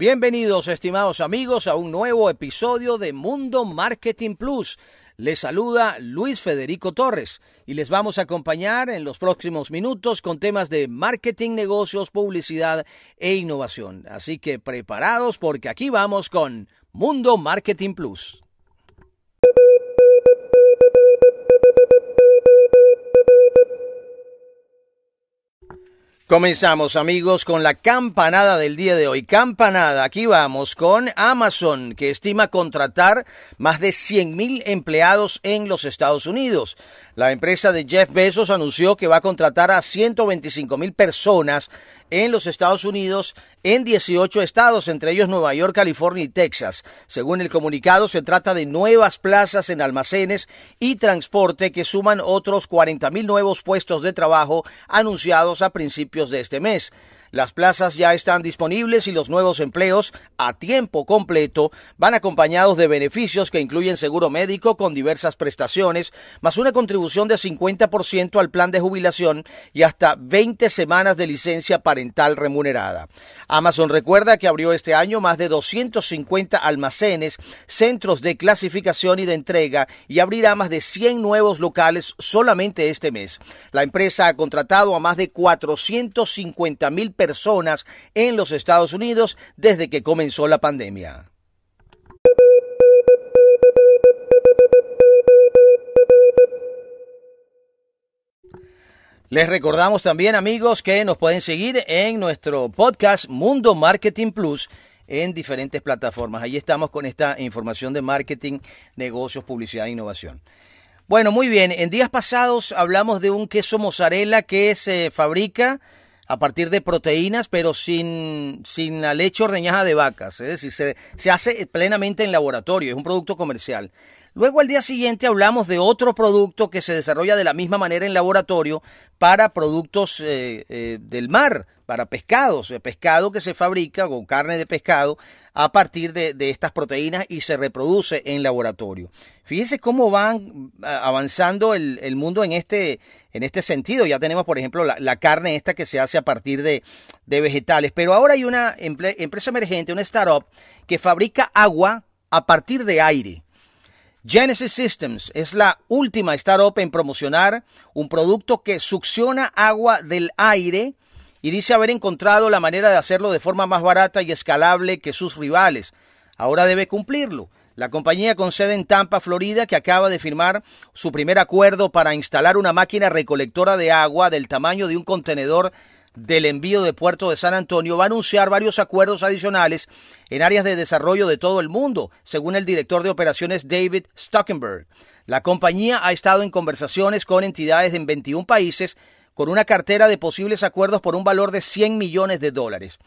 Bienvenidos, estimados amigos, a un nuevo episodio de Mundo Marketing Plus. Les saluda Luis Federico Torres y les vamos a acompañar en los próximos minutos con temas de marketing, negocios, publicidad e innovación. Así que preparados porque aquí vamos con Mundo Marketing Plus. Comenzamos amigos con la campanada del día de hoy. Campanada, aquí vamos con Amazon, que estima contratar más de 100.000 empleados en los Estados Unidos. La empresa de Jeff Bezos anunció que va a contratar a 125 mil personas en los Estados Unidos en 18 estados, entre ellos Nueva York, California y Texas. Según el comunicado, se trata de nuevas plazas en almacenes y transporte que suman otros 40 mil nuevos puestos de trabajo anunciados a principios de este mes. Las plazas ya están disponibles y los nuevos empleos a tiempo completo van acompañados de beneficios que incluyen seguro médico con diversas prestaciones, más una contribución de 50% al plan de jubilación y hasta 20 semanas de licencia parental remunerada. Amazon recuerda que abrió este año más de 250 almacenes, centros de clasificación y de entrega y abrirá más de 100 nuevos locales solamente este mes. La empresa ha contratado a más de 450 mil personas en los Estados Unidos desde que comenzó la pandemia. Les recordamos también amigos que nos pueden seguir en nuestro podcast Mundo Marketing Plus en diferentes plataformas. Ahí estamos con esta información de marketing, negocios, publicidad e innovación. Bueno, muy bien. En días pasados hablamos de un queso mozzarella que se fabrica a partir de proteínas, pero sin, sin la leche ordeñada de vacas. Es decir, se, se hace plenamente en laboratorio, es un producto comercial. Luego al día siguiente hablamos de otro producto que se desarrolla de la misma manera en laboratorio para productos eh, eh, del mar, para pescados, pescado que se fabrica con carne de pescado a partir de, estas proteínas y se reproduce en laboratorio. Fíjense cómo van avanzando el, mundo en este, en este sentido. Ya tenemos, por ejemplo, la, carne esta que se hace a partir de vegetales. Pero ahora hay una empresa emergente, una startup, que fabrica agua a partir de aire. Genesis Systems es la última startup en promocionar un producto que succiona agua del aire y dice haber encontrado la manera de hacerlo de forma más barata y escalable que sus rivales. Ahora debe cumplirlo. La compañía con sede en Tampa, Florida, que acaba de firmar su primer acuerdo para instalar una máquina recolectora de agua del tamaño de un contenedor del envío de Puerto de San Antonio va a anunciar varios acuerdos adicionales en áreas de desarrollo de todo el mundo, según el director de operaciones David Stockenberg. La compañía ha estado en conversaciones con entidades en 21 países con una cartera de posibles acuerdos por un valor de 100 millones de dólares.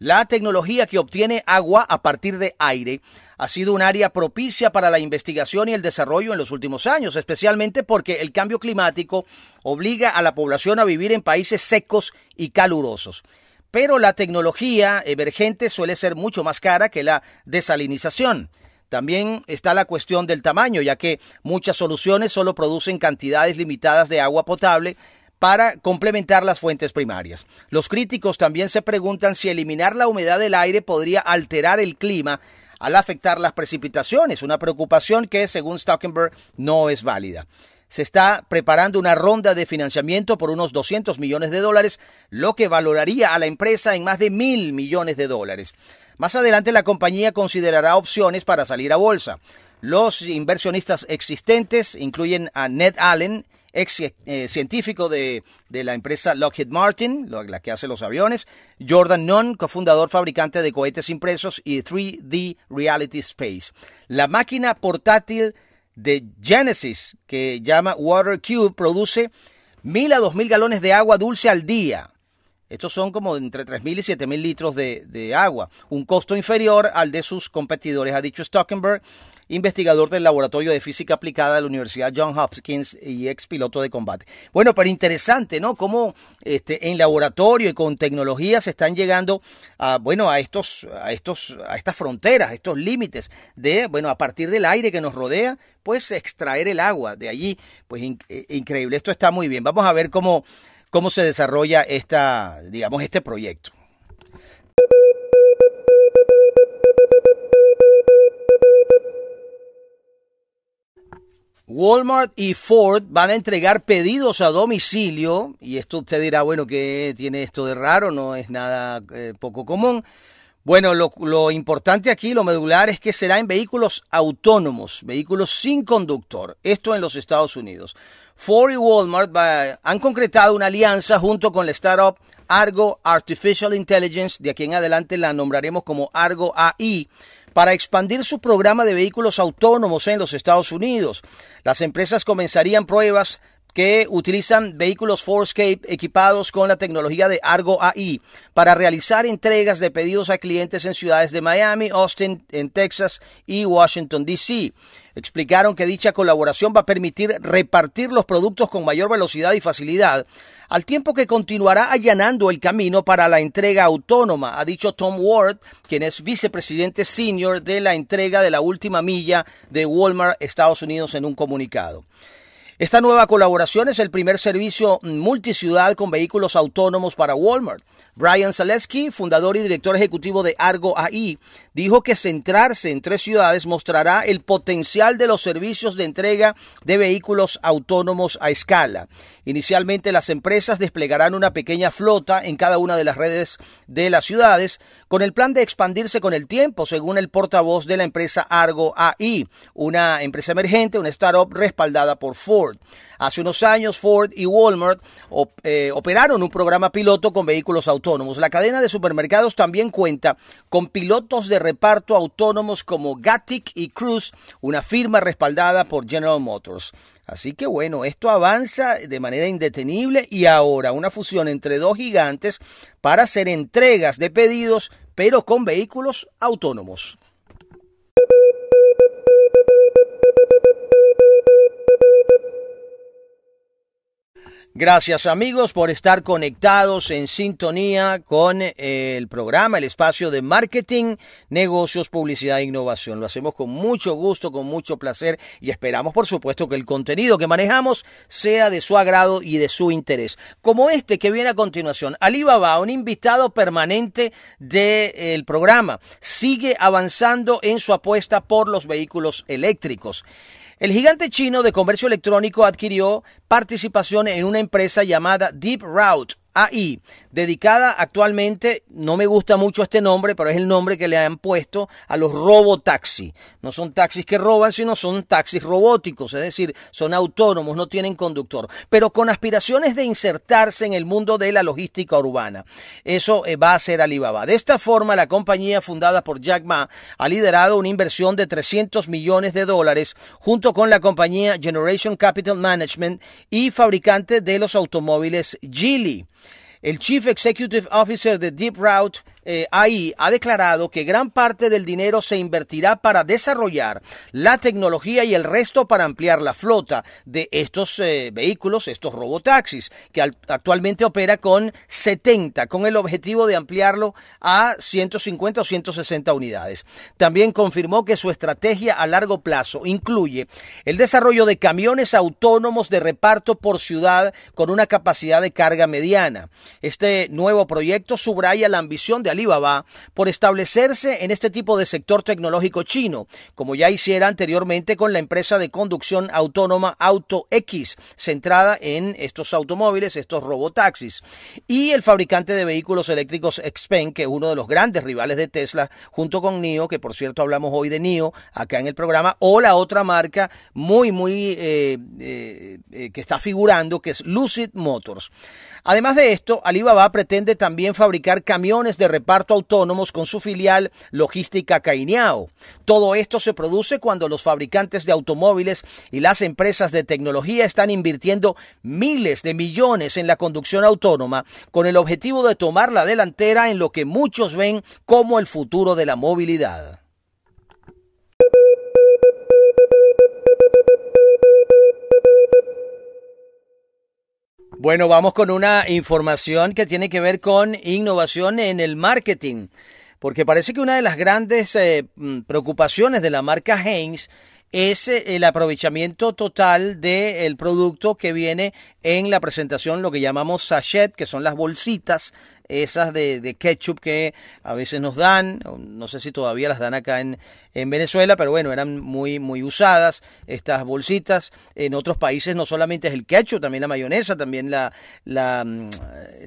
La tecnología que obtiene agua a partir de aire ha sido un área propicia para la investigación y el desarrollo en los últimos años, especialmente porque el cambio climático obliga a la población a vivir en países secos y calurosos. Pero la tecnología emergente suele ser mucho más cara que la desalinización. También está la cuestión del tamaño, ya que muchas soluciones solo producen cantidades limitadas de agua potable para complementar las fuentes primarias. Los críticos también se preguntan si eliminar la humedad del aire podría alterar el clima al afectar las precipitaciones, una preocupación que, según Stockenberg, no es válida. Se está preparando una ronda de financiamiento por unos 200 millones de dólares, lo que valoraría a la empresa en más de mil millones de dólares. Más adelante la compañía considerará opciones para salir a bolsa. Los inversionistas existentes incluyen a Ned Allen, ex eh, científico de, la empresa Lockheed Martin, la que hace los aviones, Jordan Nunn, cofundador fabricante de cohetes impresos, y 3D Reality Space. La máquina portátil de Genesis, que llama Water Cube, produce mil a dos mil galones de agua dulce al día. Estos son como entre 3.000 y 7.000 litros de, agua, un costo inferior al de sus competidores, ha dicho Stockenberg, investigador del Laboratorio de Física Aplicada de la Universidad John Hopkins y ex piloto de combate. Bueno, pero interesante, ¿no? Cómo este, en laboratorio y con tecnología se están llegando a, bueno, a estos, a estos, a estas fronteras, a estos límites de, bueno, a partir del aire que nos rodea, pues extraer el agua de allí, pues eh, increíble. Esto está muy bien. Vamos a ver cómo cómo se desarrolla esta, digamos, este proyecto. Walmart y Ford van a entregar pedidos a domicilio, y esto usted dirá, bueno, ¿qué tiene esto de raro? No es nada eh, poco común. Bueno, lo, lo, importante aquí, lo medular, es que será en vehículos autónomos, vehículos sin conductor, esto en los Estados Unidos. Ford y Walmart han concretado una alianza junto con la startup Argo Artificial Intelligence, de aquí en adelante la nombraremos como Argo AI, para expandir su programa de vehículos autónomos en los Estados Unidos. Las empresas comenzarían pruebas que utilizan vehículos Forescape equipados con la tecnología de Argo AI para realizar entregas de pedidos a clientes en ciudades de Miami, Austin, en Texas y Washington, D.C. Explicaron que dicha colaboración va a permitir repartir los productos con mayor velocidad y facilidad, al tiempo que continuará allanando el camino para la entrega autónoma, ha dicho Tom Ward, quien es vicepresidente senior de la entrega de la última milla de Walmart Estados Unidos en un comunicado. Esta nueva colaboración es el primer servicio multiciudad con vehículos autónomos para Walmart. Brian Zaleski, fundador y director ejecutivo de Argo AI, dijo que centrarse en tres ciudades mostrará el potencial de los servicios de entrega de vehículos autónomos a escala. Inicialmente las empresas desplegarán una pequeña flota en cada una de las redes de las ciudades con el plan de expandirse con el tiempo, según el portavoz de la empresa Argo AI, una empresa emergente, una startup respaldada por Ford. Hace unos años Ford y Walmart eh, operaron un programa piloto con vehículos autónomos. La cadena de supermercados también cuenta con pilotos de reparto autónomos como Gatic y Cruise, una firma respaldada por General Motors. Así que bueno, esto avanza de manera indetenible y ahora una fusión entre dos gigantes para hacer entregas de pedidos, pero con vehículos autónomos. Gracias amigos por estar conectados en sintonía con eh, el programa, el espacio de marketing, negocios, publicidad e innovación. Lo hacemos con mucho gusto, con mucho placer y esperamos por supuesto que el contenido que manejamos sea de su agrado y de su interés. Como este que viene a continuación, Alibaba, un invitado permanente del programa, sigue avanzando en su apuesta por los vehículos eléctricos. El gigante chino de comercio electrónico adquirió participación en una empresa llamada Deep Route AI, dedicada actualmente, no me gusta mucho este nombre, pero es el nombre que le han puesto a los robotaxis. No son taxis que roban, sino son taxis robóticos, es decir, son autónomos, no tienen conductor, pero con aspiraciones de insertarse en el mundo de la logística urbana. Eso eh, va a ser Alibaba. De esta forma, la compañía fundada por Jack Ma ha liderado una inversión de 300 millones de dólares junto con la compañía Generation Capital Management y fabricante de los automóviles Geely. El Chief Executive Officer de Deep Route eh, ahí ha declarado que gran parte del dinero se invertirá para desarrollar la tecnología y el resto para ampliar la flota de estos eh, vehículos, estos robotaxis, que actualmente opera con 70, con el objetivo de ampliarlo a 150 o 160 unidades. También confirmó que su estrategia a largo plazo incluye el desarrollo de camiones autónomos de reparto por ciudad con una capacidad de carga mediana. Este nuevo proyecto subraya la ambición de Alibaba por establecerse en este tipo de sector tecnológico chino, como ya hiciera anteriormente con la empresa de conducción autónoma AutoX, centrada en estos automóviles, estos robotaxis, y el fabricante de vehículos eléctricos Xpeng, que es uno de los grandes rivales de Tesla, junto con NIO, que por cierto hablamos hoy de NIO acá en el programa, o la otra marca muy, muy eh, eh, eh, que está figurando, que es Lucid Motors. Además de esto, Alibaba pretende también fabricar camiones de reparto autónomos con su filial logística Cainiao. Todo esto se produce cuando los fabricantes de automóviles y las empresas de tecnología están invirtiendo miles de millones en la conducción autónoma con el objetivo de tomar la delantera en lo que muchos ven como el futuro de la movilidad. Bueno, vamos con una información que tiene que ver con innovación en el marketing, porque parece que una de las grandes eh, mm, preocupaciones de la marca Heinz es eh, el aprovechamiento total del producto que viene en la presentación, lo que llamamos sachet, que son las bolsitas esas de, ketchup que a veces nos dan, no sé si todavía las dan acá en, en Venezuela, pero bueno, eran muy, muy usadas estas bolsitas. En otros países no solamente es el ketchup, también la mayonesa, también la, la, mm,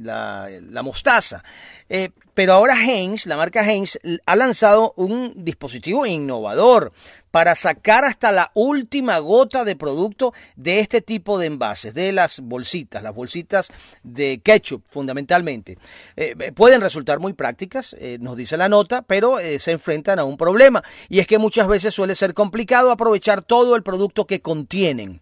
la, mostaza. Eh, pero ahora Heinz, la marca Heinz, ha lanzado un dispositivo innovador para sacar hasta la última gota de producto de este tipo de envases, de las bolsitas, las bolsitas de ketchup fundamentalmente. Eh, eh, pueden resultar muy prácticas, eh, nos dice la nota, pero se enfrentan a un problema y es que muchas veces suele ser complicado aprovechar todo el producto que contienen.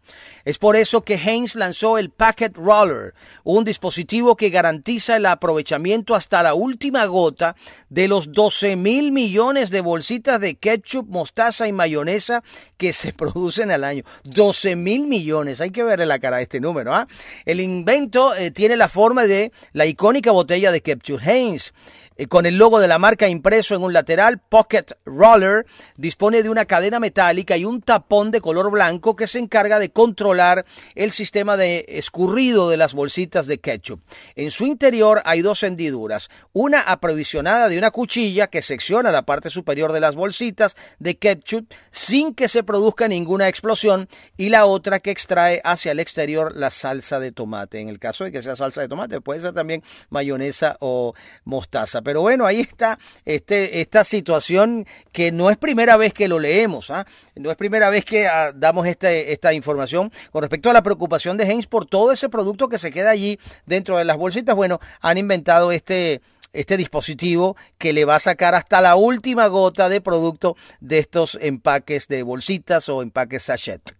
Es por eso que Heinz lanzó el Packet Roller, un dispositivo que garantiza el aprovechamiento hasta la última gota de los 12 mil millones de bolsitas de ketchup, mostaza y mayonesa que se producen al año. 12 mil millones, hay que verle la cara a este número. ¿ah? El invento eh, tiene la forma de la icónica botella de ketchup Heinz. Eh, con el logo de la marca impreso en un lateral, Pocket Roller dispone de una cadena metálica y un tapón de color blanco que se encarga de controlar el sistema de escurrido de las bolsitas de ketchup. En su interior hay dos hendiduras, una aprovisionada de una cuchilla que secciona la parte superior de las bolsitas de ketchup sin que se produzca ninguna explosión y la otra que extrae hacia el exterior la salsa de tomate. En el caso de que sea salsa de tomate, puede ser también mayonesa o mostaza. Pero bueno, ahí está este, esta situación que no es primera vez que lo leemos, ¿ah? no es primera vez que ah, damos este, esta información con respecto a la preocupación de Heinz por todo ese producto que se queda allí dentro de las bolsitas. Bueno, han inventado este, este dispositivo que le va a sacar hasta la última gota de producto de estos empaques de bolsitas o empaques sachet.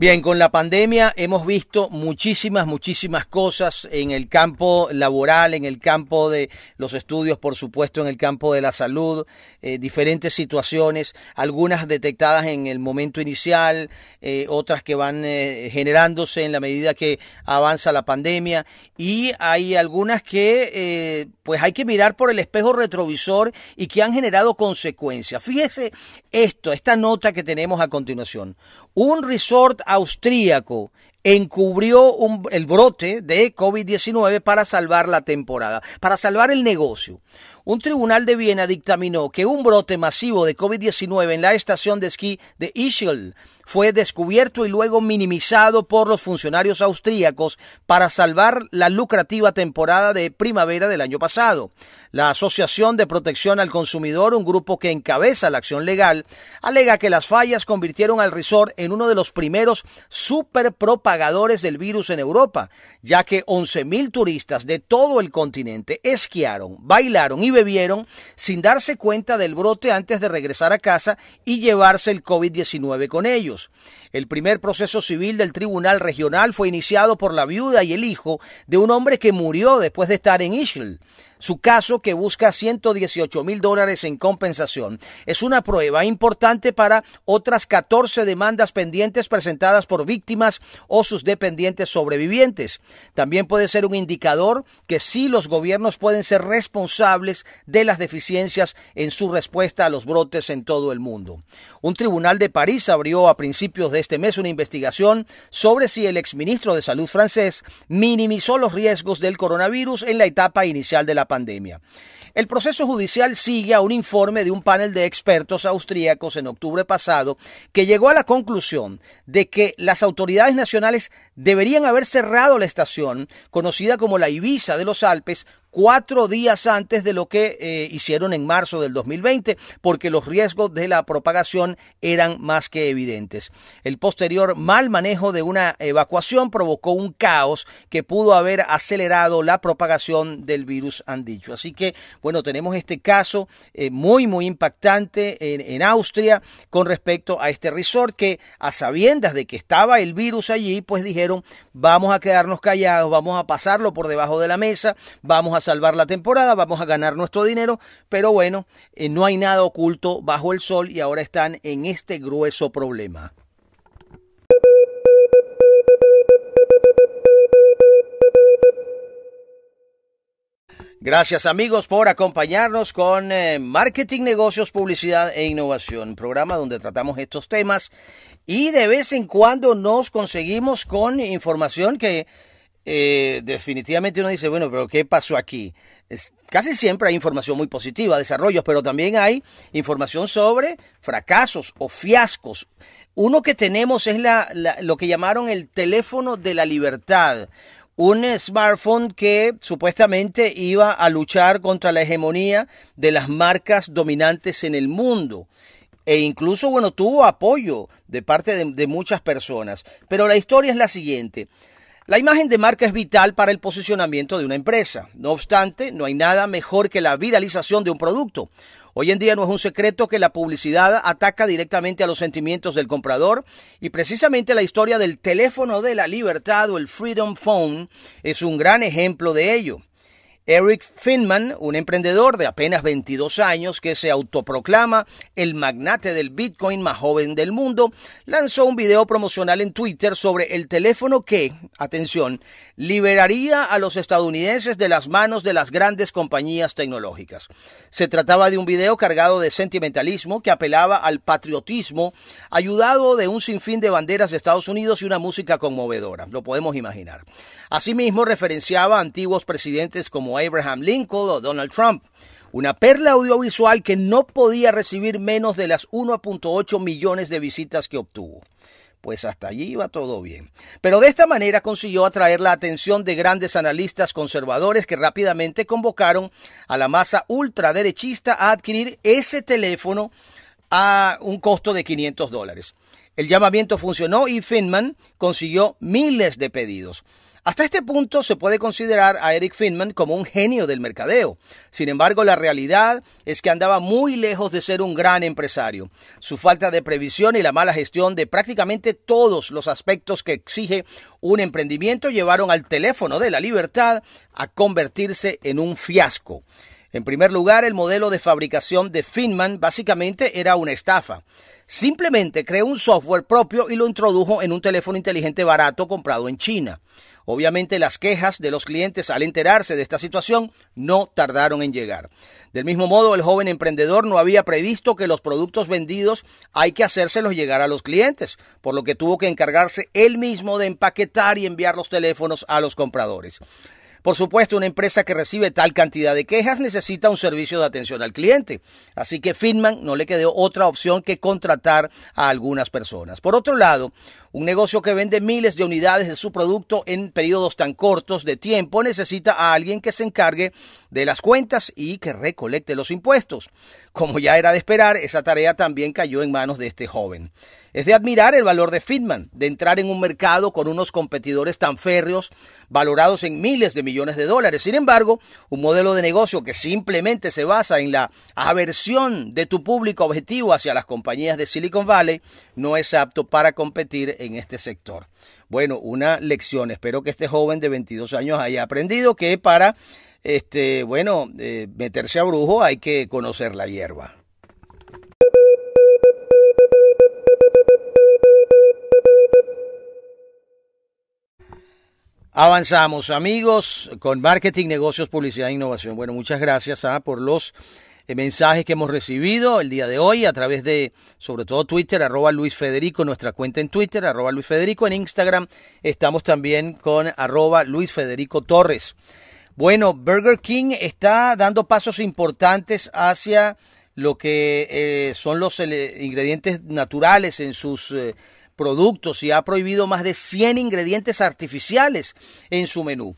Bien, con la pandemia hemos visto muchísimas, muchísimas cosas en el campo laboral, en el campo de los estudios, por supuesto, en el campo de la salud, eh, diferentes situaciones, algunas detectadas en el momento inicial, eh, otras que van eh, generándose en la medida que avanza la pandemia y hay algunas que pues hay que mirar por el espejo retrovisor y que han generado consecuencias. Fíjese esto, esta nota que tenemos a continuación. Un resort austríaco encubrió el brote de COVID-19 para salvar la temporada, para salvar el negocio. Un tribunal de Viena dictaminó que un brote masivo de COVID-19 en la estación de esquí de Ischl fue descubierto y luego minimizado por los funcionarios austríacos para salvar la lucrativa temporada de primavera del año pasado. La Asociación de Protección al Consumidor, un grupo que encabeza la acción legal, alega que las fallas convirtieron al resort en uno de los primeros superpropagadores del virus en Europa, ya que 11.000 turistas de todo el continente esquiaron, bailaron y bebieron sin darse cuenta del brote antes de regresar a casa y llevarse el COVID-19 con ellos. El primer proceso civil del Tribunal Regional fue iniciado por la viuda y el hijo de un hombre que murió después de estar en Ischl. Su caso, que busca 118 mil dólares en compensación, es una prueba importante para otras 14 demandas pendientes presentadas por víctimas o sus dependientes sobrevivientes. También puede ser un indicador que sí los gobiernos pueden ser responsables de las deficiencias en su respuesta a los brotes en todo el mundo. Un tribunal de París abrió a principios de este mes una investigación sobre si el exministro de Salud francés minimizó los riesgos del coronavirus en la etapa inicial de la pandemia. El proceso judicial sigue a un informe de un panel de expertos austríacos en octubre pasado que llegó a la conclusión de que las autoridades nacionales deberían haber cerrado la estación, conocida como la Ibiza de los Alpes, cuatro días antes de lo que eh, hicieron en marzo del 2020, porque los riesgos de la propagación eran más que evidentes. El posterior mal manejo de una evacuación provocó un caos que pudo haber acelerado la propagación del virus, han dicho. Así que, bueno, tenemos este caso eh, muy, muy impactante en, en Austria con respecto a este resort que, a sabiendas de que estaba el virus allí, pues dijeron, vamos a quedarnos callados, vamos a pasarlo por debajo de la mesa, vamos a salvar la temporada, vamos a ganar nuestro dinero, pero bueno, eh, no hay nada oculto bajo el sol y ahora están en este grueso problema. Gracias amigos por acompañarnos con eh, Marketing, Negocios, Publicidad e Innovación, programa donde tratamos estos temas y de vez en cuando nos conseguimos con información que eh, definitivamente uno dice, bueno, pero ¿qué pasó aquí? Casi siempre hay información muy positiva, desarrollos, pero también hay información sobre fracasos o fiascos. Uno que tenemos es la, lo que llamaron el teléfono de la libertad un smartphone que supuestamente iba a luchar contra la hegemonía de las marcas dominantes en el mundo. E incluso, bueno, tuvo apoyo de parte de muchas personas. Pero la historia es la siguiente. La imagen de marca es vital para el posicionamiento de una empresa. No obstante, no hay nada mejor que la viralización de un producto. Hoy en día no es un secreto que la publicidad ataca directamente a los sentimientos del comprador y precisamente la historia del teléfono de la libertad o el Freedom Phone es un gran ejemplo de ello. Eric Finman, un emprendedor de apenas 22 años que se autoproclama el magnate del Bitcoin más joven del mundo, lanzó un video promocional en Twitter sobre el teléfono que, atención, liberaría a los estadounidenses de las manos de las grandes compañías tecnológicas. Se trataba de un video cargado de sentimentalismo que apelaba al patriotismo, ayudado de un sinfín de banderas de Estados Unidos y una música conmovedora. Lo podemos imaginar. Asimismo, referenciaba a antiguos presidentes como Abraham Lincoln o Donald Trump. Una perla audiovisual que no podía recibir menos de las 1.8 millones de visitas que obtuvo. Pues hasta allí iba todo bien. Pero de esta manera consiguió atraer la atención de grandes analistas conservadores que rápidamente convocaron a la masa ultraderechista a adquirir ese teléfono a un costo de 500 dólares. El llamamiento funcionó y Finman consiguió miles de pedidos. Hasta este punto se puede considerar a Eric Finman como un genio del mercadeo. Sin embargo, la realidad es que andaba muy lejos de ser un gran empresario. Su falta de previsión y la mala gestión de prácticamente todos los aspectos que exige un emprendimiento llevaron al teléfono de la libertad a convertirse en un fiasco. En primer lugar, el modelo de fabricación de Finman básicamente era una estafa. Simplemente creó un software propio y lo introdujo en un teléfono inteligente barato comprado en China. Obviamente las quejas de los clientes al enterarse de esta situación no tardaron en llegar. Del mismo modo, el joven emprendedor no había previsto que los productos vendidos hay que hacérselos llegar a los clientes, por lo que tuvo que encargarse él mismo de empaquetar y enviar los teléfonos a los compradores. Por supuesto, una empresa que recibe tal cantidad de quejas necesita un servicio de atención al cliente, así que Finman no le quedó otra opción que contratar a algunas personas. Por otro lado, un negocio que vende miles de unidades de su producto en periodos tan cortos de tiempo necesita a alguien que se encargue de las cuentas y que recolecte los impuestos. Como ya era de esperar, esa tarea también cayó en manos de este joven. Es de admirar el valor de Fitman, de entrar en un mercado con unos competidores tan férreos, valorados en miles de millones de dólares. Sin embargo, un modelo de negocio que simplemente se basa en la aversión de tu público objetivo hacia las compañías de Silicon Valley no es apto para competir en este sector. Bueno, una lección. Espero que este joven de 22 años haya aprendido que para, este, bueno, eh, meterse a brujo hay que conocer la hierba. Avanzamos, amigos, con marketing, negocios, publicidad e innovación. Bueno, muchas gracias ah, por los eh, mensajes que hemos recibido el día de hoy a través de, sobre todo Twitter, arroba Luis Federico, nuestra cuenta en Twitter, arroba Luis Federico. En Instagram estamos también con arroba Luis Federico Torres. Bueno, Burger King está dando pasos importantes hacia lo que eh, son los eh, ingredientes naturales en sus productos y ha prohibido más de 100 ingredientes artificiales en su menú.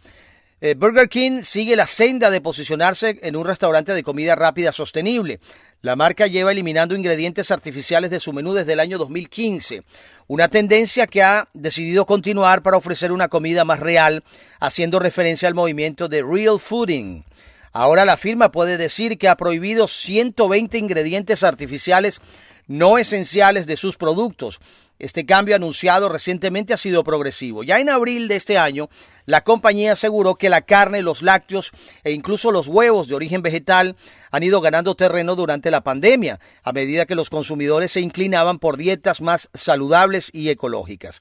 Eh, Burger King sigue la senda de posicionarse en un restaurante de comida rápida sostenible. La marca lleva eliminando ingredientes artificiales de su menú desde el año 2015, una tendencia que ha decidido continuar para ofrecer una comida más real, haciendo referencia al movimiento de Real Fooding. Ahora la firma puede decir que ha prohibido 120 ingredientes artificiales no esenciales de sus productos, este cambio anunciado recientemente ha sido progresivo. Ya en abril de este año, la compañía aseguró que la carne, los lácteos e incluso los huevos de origen vegetal han ido ganando terreno durante la pandemia, a medida que los consumidores se inclinaban por dietas más saludables y ecológicas.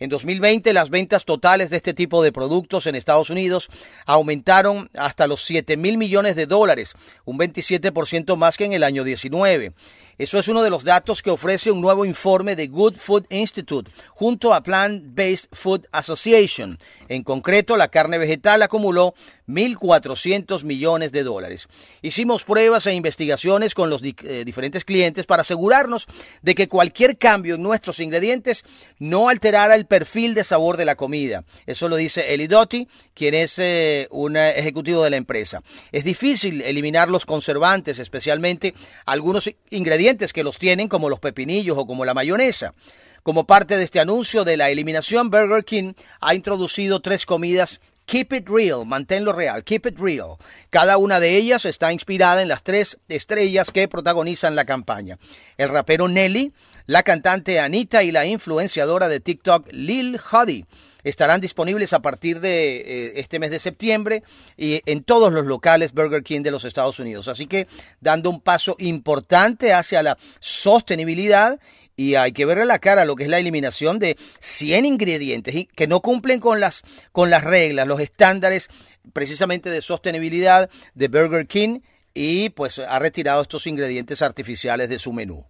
En 2020 las ventas totales de este tipo de productos en Estados Unidos aumentaron hasta los 7 mil millones de dólares, un 27% más que en el año 19. Eso es uno de los datos que ofrece un nuevo informe de Good Food Institute junto a Plant Based Food Association. En concreto, la carne vegetal acumuló 1.400 millones de dólares. Hicimos pruebas e investigaciones con los eh, diferentes clientes para asegurarnos de que cualquier cambio en nuestros ingredientes no alterara el perfil de sabor de la comida. Eso lo dice Eli Dotti, quien es eh, un ejecutivo de la empresa. Es difícil eliminar los conservantes, especialmente algunos ingredientes que los tienen, como los pepinillos o como la mayonesa. Como parte de este anuncio de la eliminación, Burger King ha introducido tres comidas Keep It Real, manténlo real, Keep It Real. Cada una de ellas está inspirada en las tres estrellas que protagonizan la campaña. El rapero Nelly, la cantante Anita y la influenciadora de TikTok Lil Huddy estarán disponibles a partir de eh, este mes de septiembre y en todos los locales Burger King de los Estados Unidos. Así que dando un paso importante hacia la sostenibilidad y hay que verle la cara lo que es la eliminación de 100 ingredientes que no cumplen con las, con las reglas, los estándares precisamente de sostenibilidad de Burger King y pues ha retirado estos ingredientes artificiales de su menú.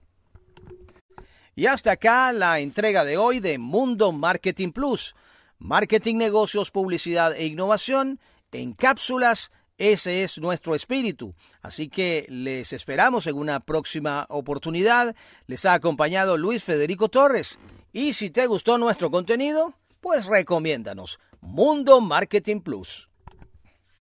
Y hasta acá la entrega de hoy de Mundo Marketing Plus. Marketing, negocios, publicidad e innovación en cápsulas ese es nuestro espíritu. Así que les esperamos en una próxima oportunidad. Les ha acompañado Luis Federico Torres. Y si te gustó nuestro contenido, pues recomiéndanos. Mundo Marketing Plus.